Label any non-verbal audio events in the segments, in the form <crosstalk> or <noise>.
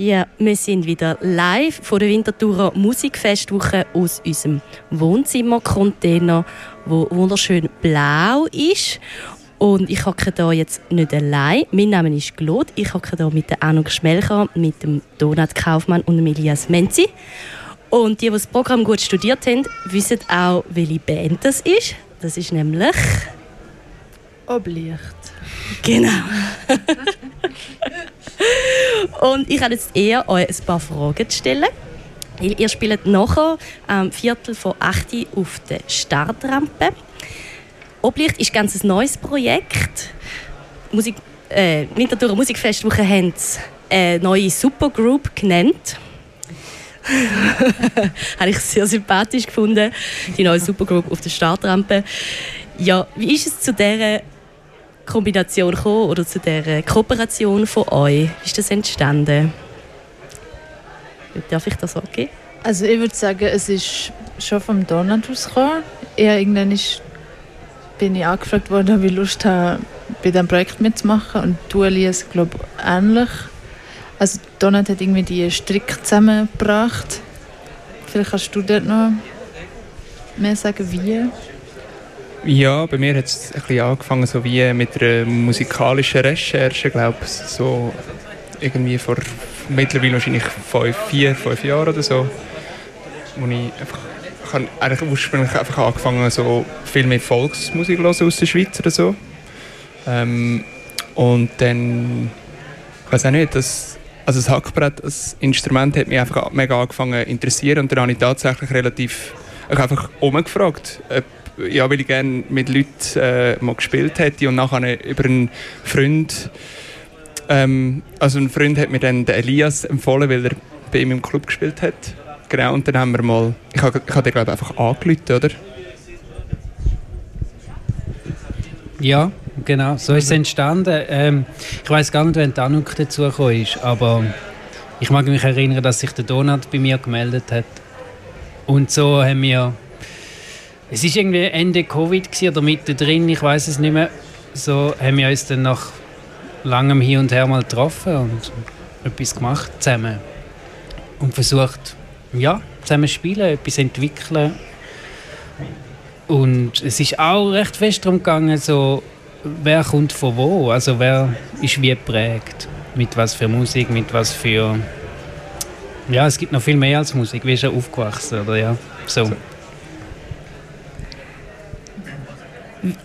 Ja, wir sind wieder live von der Winterthurer Musikfestwoche aus unserem Wohnzimmercontainer, wo wunderschön blau ist. Und ich hocke hier jetzt nicht allein. Mein Name ist Claude. Ich hocke hier mit der Anuk Schmelcher, mit dem Donat Kaufmann und dem Elias Menzi. Und die, die das Programm gut studiert haben, wissen auch, welche Band das ist. Das ist nämlich... Oblicht. Genau. <laughs> und ich habe jetzt eher euch ein paar Fragen zu stellen. Ihr spielt nachher am Viertel vor 8 Uhr auf der Startrampe. Oblicht ist ganz ein neues Projekt. Musik, äh, Winterthur Musikfestwoche haben es eine neue Supergroup genannt. <laughs> habe ich sehr sympathisch gefunden, die neue Supergroup auf der Startrampe. Ja, wie ist es zu dieser Kombination gekommen oder zu der Kooperation von euch? Wie ist das entstanden? Darf ich das sagen? Also ich würde sagen, es ist schon vom Donut ausgekommen. Eher irgendwann ist, bin ich angefragt worden, ob ich Lust habe, bei diesem Projekt mitzumachen. Und du, Elias, glaube ähnlich. Also Donut hat irgendwie die Strick zusammengebracht. Vielleicht kannst du dort noch mehr sagen, wie? Ja, bei mir hat es ein angefangen so wie mit einer musikalischen Recherche, glaube ich, so irgendwie vor mittlerweile wahrscheinlich fünf, vier, fünf Jahren oder so, wo ich einfach ich habe eigentlich ursprünglich einfach angefangen, so viel mehr Volksmusik aus der Schweiz oder so. Ähm, und dann, ich weiß auch nicht, das, also das Hackbrett als Instrument hat mich einfach mega angefangen zu interessieren und dann habe ich tatsächlich relativ ich einfach umgefragt, ob ja, weil ich gerne mit Leuten äh, mal gespielt hätte und nachher über einen Freund, ähm, also ein Freund hat mir dann den Elias empfohlen, weil er bei ihm im Club gespielt hat. Genau, und dann haben wir mal, ich habe hab den glaube einfach angerufen, oder? Ja, genau, so ist es entstanden. Ähm, ich weiß gar nicht, wann Anuk dazugekommen ist, aber ich mag mich erinnern, dass sich der Donat bei mir gemeldet hat. Und so haben wir es war irgendwie Ende Covid oder mittendrin, ich weiß es nicht mehr. So haben wir uns dann nach langem Hin und Her mal getroffen und etwas gemacht zusammen. Und versucht, ja, zusammen zu spielen, etwas entwickeln. Und es ist auch recht fest darum gegangen, so, wer kommt von wo, also wer ist wie geprägt, mit was für Musik, mit was für... Ja, es gibt noch viel mehr als Musik, wie ist er aufgewachsen, oder ja, so.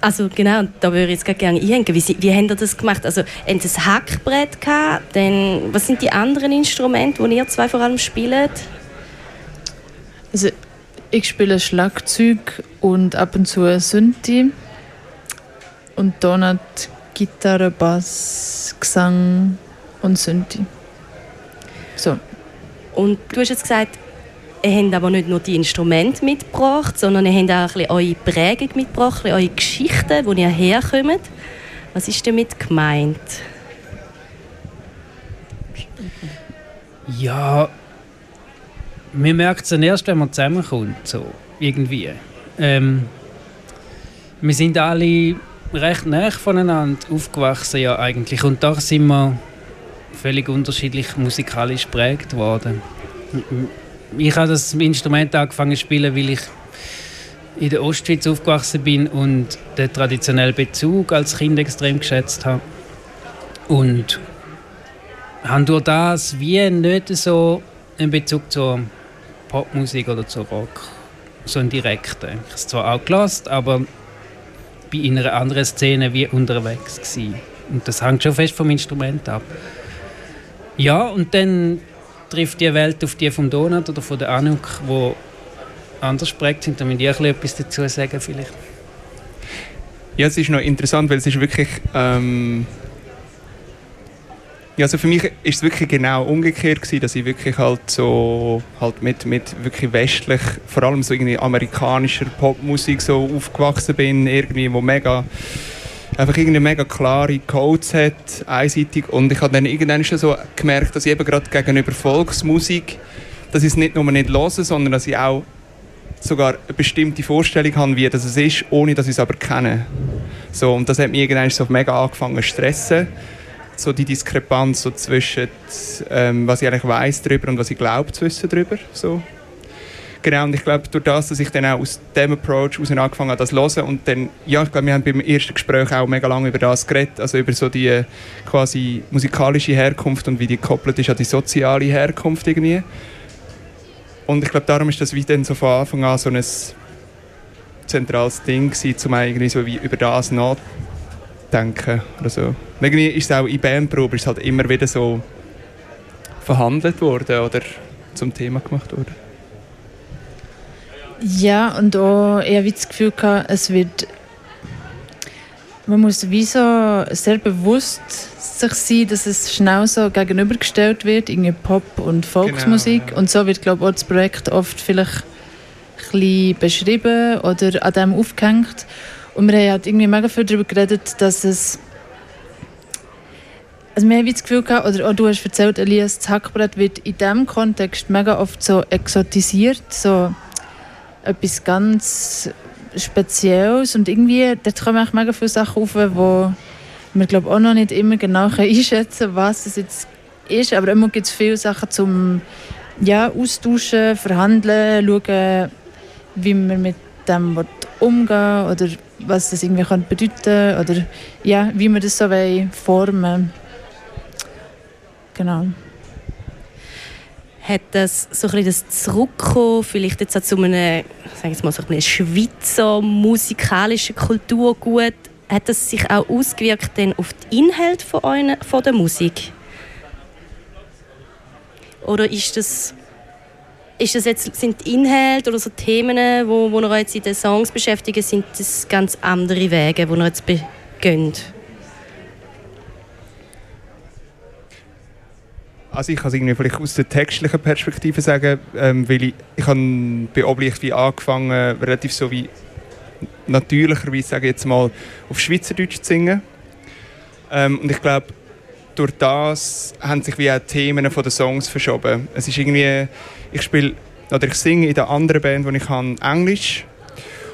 Also genau, da würde ich jetzt gerne einhängen. Wie, wie habt ihr das gemacht? Also, habt ihr ein Hackbrett gehabt? Dann, was sind die anderen Instrumente, die ihr zwei vor allem spielt? Also, ich spiele Schlagzeug und ab und zu Synthi. Und Donut Gitarre, Bass, Gesang und Synthi. So. Und du hast jetzt gesagt, Ihr habt aber nicht nur die Instrumente mitgebracht, sondern ihr habt auch ein eure Prägung mitgebracht, eure Geschichten, wo ihr herkommt. Was ist damit gemeint? Ja, man merkt es dann erst, wenn man zusammenkommt, so irgendwie. Ähm, wir sind alle recht nah voneinander aufgewachsen, ja eigentlich. Und da sind wir völlig unterschiedlich musikalisch geprägt worden ich habe das Instrument angefangen zu spielen, weil ich in der Ostschweiz aufgewachsen bin und den traditionellen Bezug als Kind extrem geschätzt habe. Und habe durch das wie nicht so einen Bezug zur Popmusik oder zur Rock, so einen direkten. Ich habe es zwar auch gelost, aber bin in einer anderen Szene wie unterwegs gewesen. Und das hängt schon fest vom Instrument ab. Ja, und dann trifft die Welt auf die vom Donut oder von der Anuk, wo anders prägt sind. Da müsst ihr etwas dazu sagen vielleicht. Ja, es ist noch interessant, weil es ist wirklich... Ähm ja, also für mich ist es wirklich genau umgekehrt gewesen, dass ich wirklich halt so halt mit, mit wirklich westlich, vor allem so irgendwie amerikanischer Popmusik so aufgewachsen bin, irgendwie wo mega einfach irgendwie mega klare Codes hat, einseitig. Und ich habe dann irgendwann schon so gemerkt, dass ich eben gerade gegenüber Volksmusik, dass ich es nicht nur nicht höre, sondern dass ich auch sogar eine bestimmte Vorstellung habe, wie das ist, ohne dass ich es aber kenne. So, und das hat mich irgendwann so mega angefangen zu stressen. so die Diskrepanz so zwischen ähm, was ich eigentlich weiß darüber und was ich glaube zu wissen darüber. So. Genau, und ich glaube, durch das, dass ich dann auch aus dem Approach aus angefangen habe, das zu hören und dann, ja, ich glaube, wir haben beim ersten Gespräch auch mega lange über das geredet, also über so die äh, quasi musikalische Herkunft und wie die gekoppelt ist an die soziale Herkunft irgendwie. Und ich glaube, darum ist das wie dann so von Anfang an so ein zentrales Ding gewesen, um irgendwie so wie über das nachzudenken oder so. irgendwie ist es auch in Bandprobe ist halt immer wieder so verhandelt worden oder zum Thema gemacht worden. Ja, und auch eher wie das Gefühl gehabt, es wird. Man muss wie so sehr bewusst sich sein, dass es schnell so gegenübergestellt wird, irgendwie Pop- und Volksmusik. Genau, ja. Und so wird, glaube ich, auch das Projekt oft vielleicht ein beschrieben oder an dem aufgehängt. Und wir haben halt irgendwie mega viel darüber geredet, dass es. Also wir haben das Gefühl gehabt, oder auch du hast erzählt, Elias, das Hackbrett wird in diesem Kontext mega oft so exotisiert, so etwas ganz Spezielles und irgendwie, dort kommen auch mega viele Sachen auf, wo man glaube auch noch nicht immer genau <laughs> einschätzen kann, was es jetzt ist, aber immer gibt es viele Sachen zum ja, austauschen, verhandeln, schauen, wie man mit dem umgehen oder was das irgendwie kann bedeuten oder ja, wie wir das so formen. Genau hat das so ein bisschen das Zurückkommen, vielleicht jetzt auch zu einem, sagen wir mal, so einem Schweizer musikalischen Kulturgut, hat das sich auch ausgewirkt denn auf den Inhalt von, euren, von der Musik? Oder ist das, ist das jetzt, sind die Inhalte oder so Themen, wo, wo jetzt in den Songs beschäftigt, sind das ganz andere Wege, die ihr jetzt begeht? Also ich kann es vielleicht aus der textlichen Perspektive sagen, ähm, weil ich, ich habe bei Oblicht wie angefangen, relativ so wie natürlicherweise, sage ich jetzt mal, auf Schweizerdeutsch zu singen. Ähm, und ich glaube, durch das haben sich wie auch Themen der Songs verschoben. Es ist irgendwie, ich spiele, oder ich singe in der anderen Band, die ich habe, Englisch.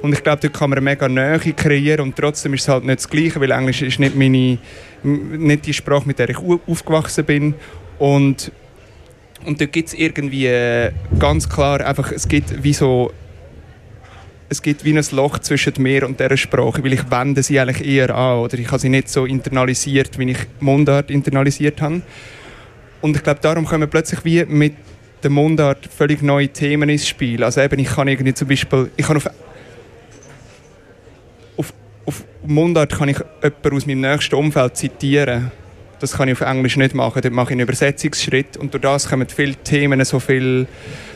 Und ich glaube, dort kann man eine mega Nähe kreieren und trotzdem ist es halt nicht das Gleiche, weil Englisch ist nicht meine, nicht die Sprache, mit der ich aufgewachsen bin. Und, und da gibt es irgendwie äh, ganz klar einfach, es gibt wie so es gibt wie ein Loch zwischen mir und dieser Sprache, weil ich wende sie eigentlich eher an oder ich habe sie nicht so internalisiert, wie ich Mundart internalisiert habe. Und ich glaube, darum kommen plötzlich wie mit der Mundart völlig neue Themen ins Spiel. Also eben, ich kann irgendwie zum Beispiel, ich kann auf, auf, Mundart kann ich jemanden aus meinem nächsten Umfeld zitieren das kann ich auf Englisch nicht machen. Dort mache ich einen Übersetzungsschritt und durch das kommen viele Themen so viel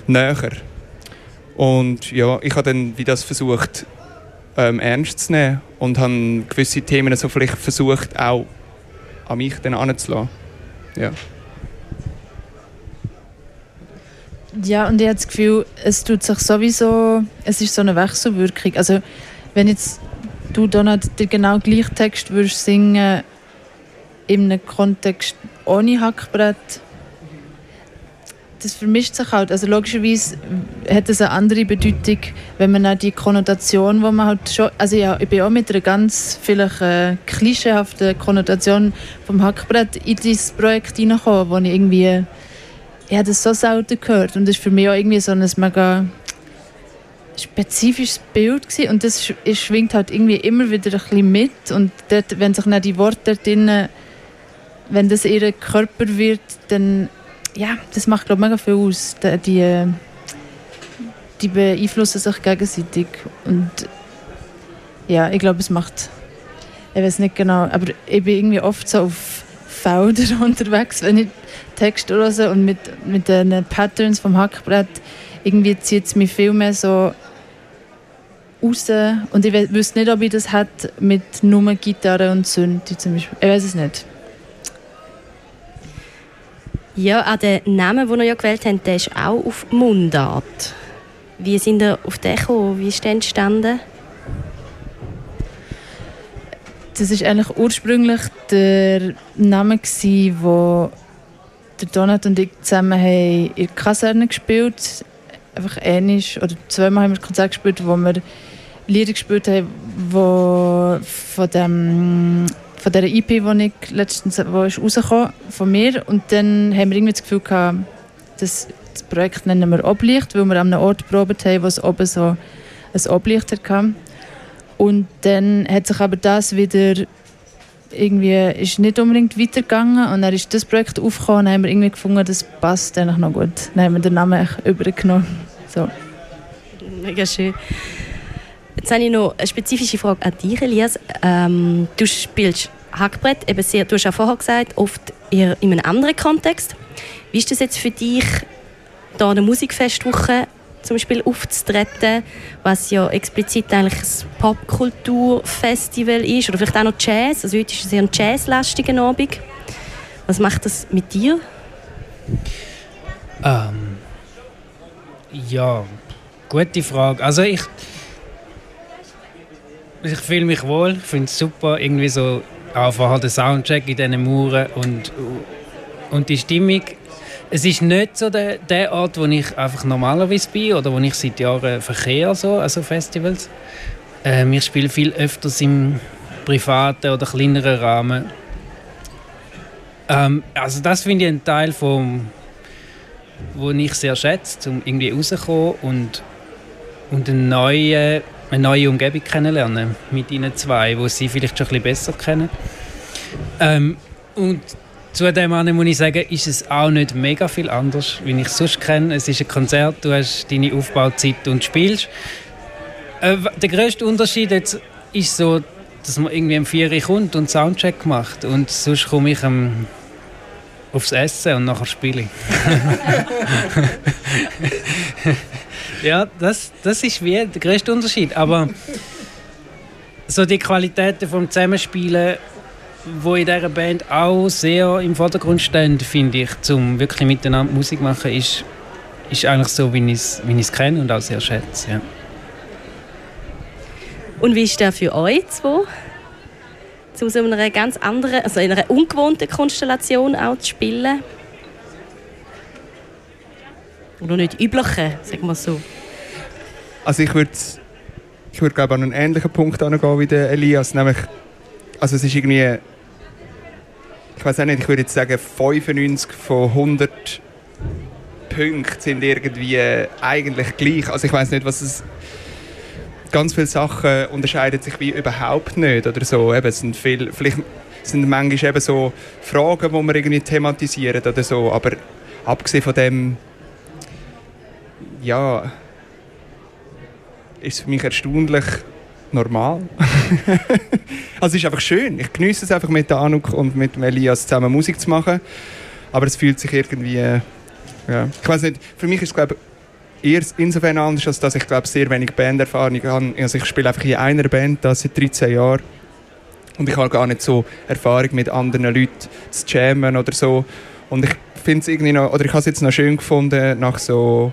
näher. Und ja, ich habe dann wie das versucht ähm, ernst zu nehmen und habe gewisse Themen so vielleicht versucht auch an mich dann anzulassen. Ja. Ja, und ich habe das Gefühl, es tut sich sowieso, es ist so eine Wechselwirkung. Also wenn jetzt du Donald den genau gleichen Text würdest singen in einem Kontext ohne Hackbrett, das vermischt sich halt. Also logischerweise hat es eine andere Bedeutung, wenn man auch die Konnotation, wo man halt schon, also ja, ich bin auch mit einer ganz vielleicht äh, klischeehaften Konnotation vom Hackbrett in dieses Projekt hineingekommen, wo ich irgendwie, ich habe das so selten gehört und das ist für mich auch irgendwie so ein mega spezifisches Bild gewesen. und das schwingt halt irgendwie immer wieder ein bisschen mit und dort, wenn sich dann die Worte dort wenn das ihr Körper wird, dann ja, das macht glaube ich mega viel aus. Die, die beeinflussen sich gegenseitig und ja, ich glaube, es macht, ich weiß nicht genau, aber ich bin irgendwie oft so auf Feldern <laughs> unterwegs, wenn ich Text höre und mit, mit den Patterns vom Hackbrett irgendwie zieht es mich viel mehr so raus und ich wüsste nicht, ob ich das hätte mit nur Gitarre und Synthi zum Beispiel. Ich weiß es nicht. Ja, auch der Name, den ihr ja gewählt habt, der ist auch auf Mundart. Wie sind ihr auf den gekommen? Wie ist der entstanden? Das ist eigentlich ursprünglich der Name, den der Donat und ich zusammen haben in der Kaserne gespielt Einfach ähnlich. Oder zweimal haben wir Konzert gespielt, wo wir Lieder gespielt haben, die von dem von dieser EP, die ich letztens wo ist rausgekommen, von mir. Und dann haben wir irgendwie das Gefühl gehabt, das, das Projekt nennen wir Oblicht, weil wir an einem Ort probiert haben, wo es oben so ein Oblicht hatte. Und dann hat sich aber das wieder irgendwie ist nicht unbedingt weitergegangen und dann ist das Projekt aufgekommen und haben wir irgendwie gefunden, das passt eigentlich noch gut. Dann haben wir den Namen übergenommen. So. Mega schön. Jetzt habe ich noch eine spezifische Frage an dich, Elias. Ähm, du spielst Hackbrett, eben sehr, du hast auch vorher gesagt, oft eher in einem anderen Kontext. Wie ist das jetzt für dich, da eine Musikfestwoche zum Beispiel aufzutreten, was ja explizit eigentlich ein Popkulturfestival ist oder vielleicht auch noch Jazz. Also heute ist es eher ein jazzlastiger Abend. Was macht das mit dir? Ähm, ja, gute Frage. Also ich, ich fühle mich wohl, ich finde es super, irgendwie so einfach halt der Soundcheck in diesen Mauern und, und die Stimmung es ist nicht so der, der Ort, wo ich einfach normalerweise bin oder wo ich seit Jahren verkehre, so, also Festivals. Ähm, ich spiele viel öfters im privaten oder kleineren Rahmen. Ähm, also das finde ich ein Teil vom, wo ich sehr schätze, um irgendwie rauszukommen und, und eine neue, eine neue Umgebung kennenlernen mit ihnen zwei, wo sie vielleicht schon ein bisschen besser kennen. Ähm, und Zudem muss ich sagen, ist es auch nicht mega viel anders, wie ich es sonst kenne. Es ist ein Konzert, du hast deine Aufbauzeit und spielst. Äh, der grösste Unterschied jetzt ist so, dass man irgendwie am 4 Uhr kommt und Soundcheck macht. Und sonst komme ich ähm, aufs Essen und nachher spiele ich. <laughs> <laughs> ja, das, das ist wie der grösste Unterschied. Aber so die Qualitäten vom Zusammenspielen wo in dieser Band auch sehr im Vordergrund stehen, finde ich, zum wirklich miteinander Musik machen, ist, ist eigentlich so, wie ich es kenne und auch sehr schätze. Ja. Und wie ist das für euch zwei? Zu so einer ganz anderen, also in einer ungewohnten Konstellation auch zu spielen? Oder nicht üblichen, sagen wir so. Also ich würde ich würd, glaube an einen ähnlichen Punkt angehen wie der Elias, nämlich also es ist irgendwie ich weiß auch nicht, ich würde jetzt sagen, 95 von 100 Punkten sind irgendwie eigentlich gleich. Also ich weiß nicht, was es ganz viele Sachen unterscheiden sich wie überhaupt nicht oder so. Eben, es sind viel, vielleicht sind manchmal eben so Fragen, die man irgendwie thematisieren oder so. Aber abgesehen von dem, ja, ist für mich erstaunlich, normal. <laughs> also es ist einfach schön. Ich genieße es einfach mit Anuk und mit Elias zusammen Musik zu machen. Aber es fühlt sich irgendwie, äh, ja, ich weiß nicht. Für mich ist es glaube eher insofern anders, als dass ich glaube sehr wenig Banderfahrung habe. Also ich spiele einfach in einer Band das seit 13 Jahren und ich habe gar nicht so Erfahrung mit anderen Leuten zu jammen oder so. Und ich finde es irgendwie noch, oder ich habe es jetzt noch schön gefunden nach so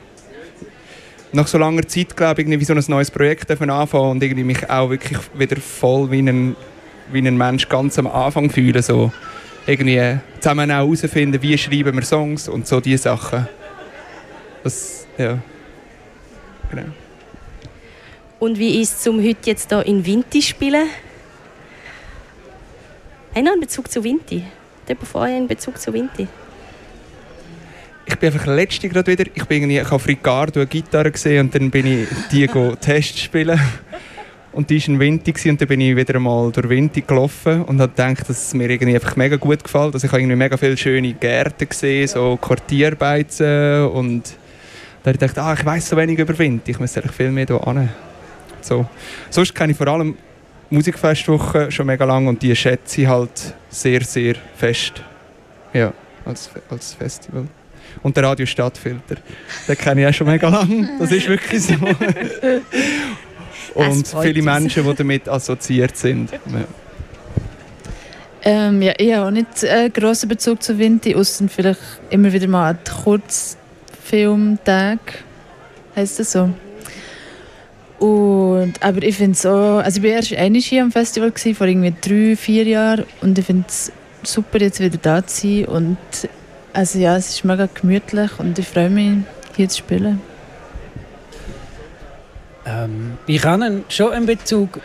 nach so langer Zeit, glaube ich, irgendwie so ein neues Projekt anfangen und irgendwie mich auch wirklich wieder voll wie ein, wie ein Mensch ganz am Anfang fühlen. So irgendwie zusammen auch herausfinden, wie schreiben wir Songs und so diese Sachen. Das, ja. Genau. Und wie ist es, um heute jetzt hier in Vinti zu spielen? Haben einen Bezug zu Vinti? Jemand euch einen Bezug zu Vinti? Ich bin einfach letzte gerade wieder, ich bin irgendwie, ich habe Ricardo eine Gitarre gesehen und dann bin ich die <laughs> Test spielen und die war ein Winter und dann bin ich wieder einmal durch Winter gelaufen und habe gedacht, dass es mir irgendwie einfach mega gut gefällt. Also ich habe irgendwie mega viele schöne Gärten gesehen, so Quartierbeizen und da habe ich gedacht, ah, ich weiß so wenig über Winter, ich müsste eigentlich viel mehr hier hin. So. Sonst kenne ich vor allem Musikfestwochen schon mega lange und die schätze ich halt sehr, sehr fest. Ja, als, als Festival und der Radiostadtfilter. Den kenne ich auch schon mega lange. Das ist wirklich so. und viele Menschen, die damit assoziiert sind. Ja. Ähm, ja, ich habe auch nicht einen grossen Bezug zu Vinti, außer vielleicht immer wieder mal an Kurzfilmtag. Heißt das so? Und, aber ich finde es auch, also ich war erst einmal hier am Festival, gewesen, vor irgendwie drei, vier Jahren und ich finde es super, jetzt wieder da zu sein und also ja, es ist mega gemütlich und ich freue mich, hier zu spielen. Ähm, ich habe schon einen Bezug.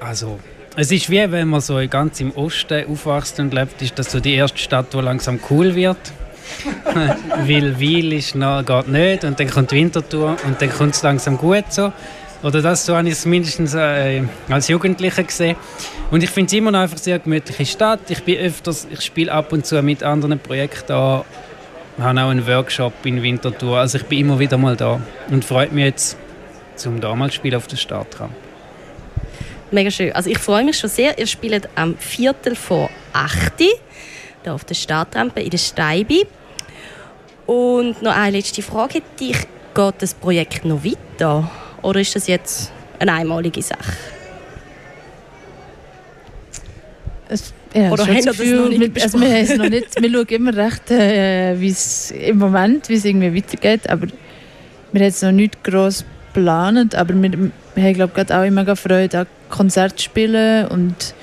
Also, es ist wie wenn man so ganz im Osten aufwachst und lebt, ist das so die erste Stadt, die langsam cool wird. <laughs> Weil Wil ist noch, geht nicht und dann kommt die Wintertour und dann kommt es langsam gut so. Oder das, so habe ich es mindestens äh, als Jugendlicher gesehen. Und ich finde es immer noch einfach sehr gemütliche Stadt. Ich bin öfters, ich spiele ab und zu mit anderen Projekten da. Ich habe auch einen Workshop in Winterthur. Also ich bin immer wieder mal da und freut mich jetzt, zum damals spielen auf der Startramp. Mega schön. Also ich freue mich schon sehr. Ihr spielt am Viertel vor 8 Uhr hier auf der Startrampe in der Steibi. Und noch eine letzte Frage hätte ich. Geht das Projekt noch weiter? Oder ist das jetzt eine einmalige Sache? Es, ja, Oder haben das das noch nicht wir, also wir, es noch nicht, wir schauen immer recht, äh, wie es im Moment, wie es irgendwie weitergeht, aber wir haben jetzt noch nicht gross geplant, aber wir, wir haben glaube ich auch immer Freude an Konzert spielen und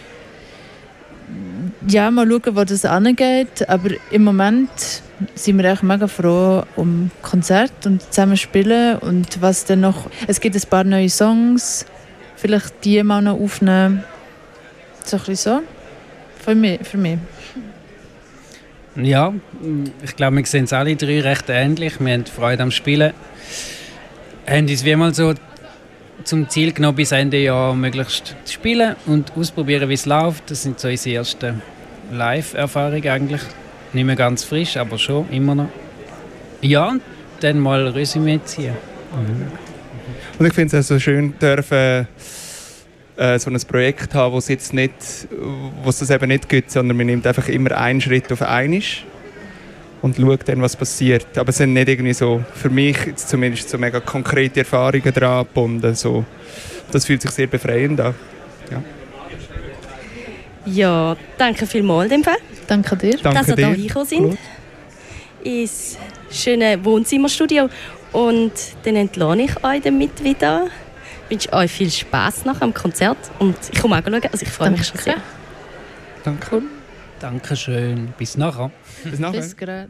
ja, mal schauen, wo das angeht, aber im Moment sind wir echt mega froh um Konzert und zusammen spielen und was dann noch, es gibt ein paar neue Songs, vielleicht die mal noch aufnehmen, so ein bisschen so. Für mich. Für mich. Ja, ich glaube, wir sehen es alle drei recht ähnlich. Wir haben Freude am Spielen. Haben uns wie mal so zum Ziel genommen, bis Ende Jahr möglichst zu spielen und ausprobieren, wie es läuft. Das sind so unsere ersten Live-Erfahrungen eigentlich. Nicht mehr ganz frisch, aber schon immer noch. Ja, und dann mal Resümee ziehen. Und ich finde es auch so schön, dürfen äh, so ein Projekt haben, wo es jetzt nicht, wo es das eben nicht gibt, sondern man nimmt einfach immer einen Schritt auf einmal und schaut dann, was passiert. Aber es sind nicht irgendwie so, für mich jetzt zumindest so mega konkrete Erfahrungen daran gebunden. So. Das fühlt sich sehr befreiend an. Ja. Ja, danke vielmals in dem Fall, Danke dir. Danke dass ihr dir. hier reingekommen sind. Ins schöne Wohnzimmerstudio. Und dann entlohne ich euch damit wieder. Ich wünsche euch viel Spaß nach am Konzert. Und ich komme auch schauen. Also ich freue mich schon sehr. Danke. Dankeschön. Bis nachher. Bis nachher. Bis gerade.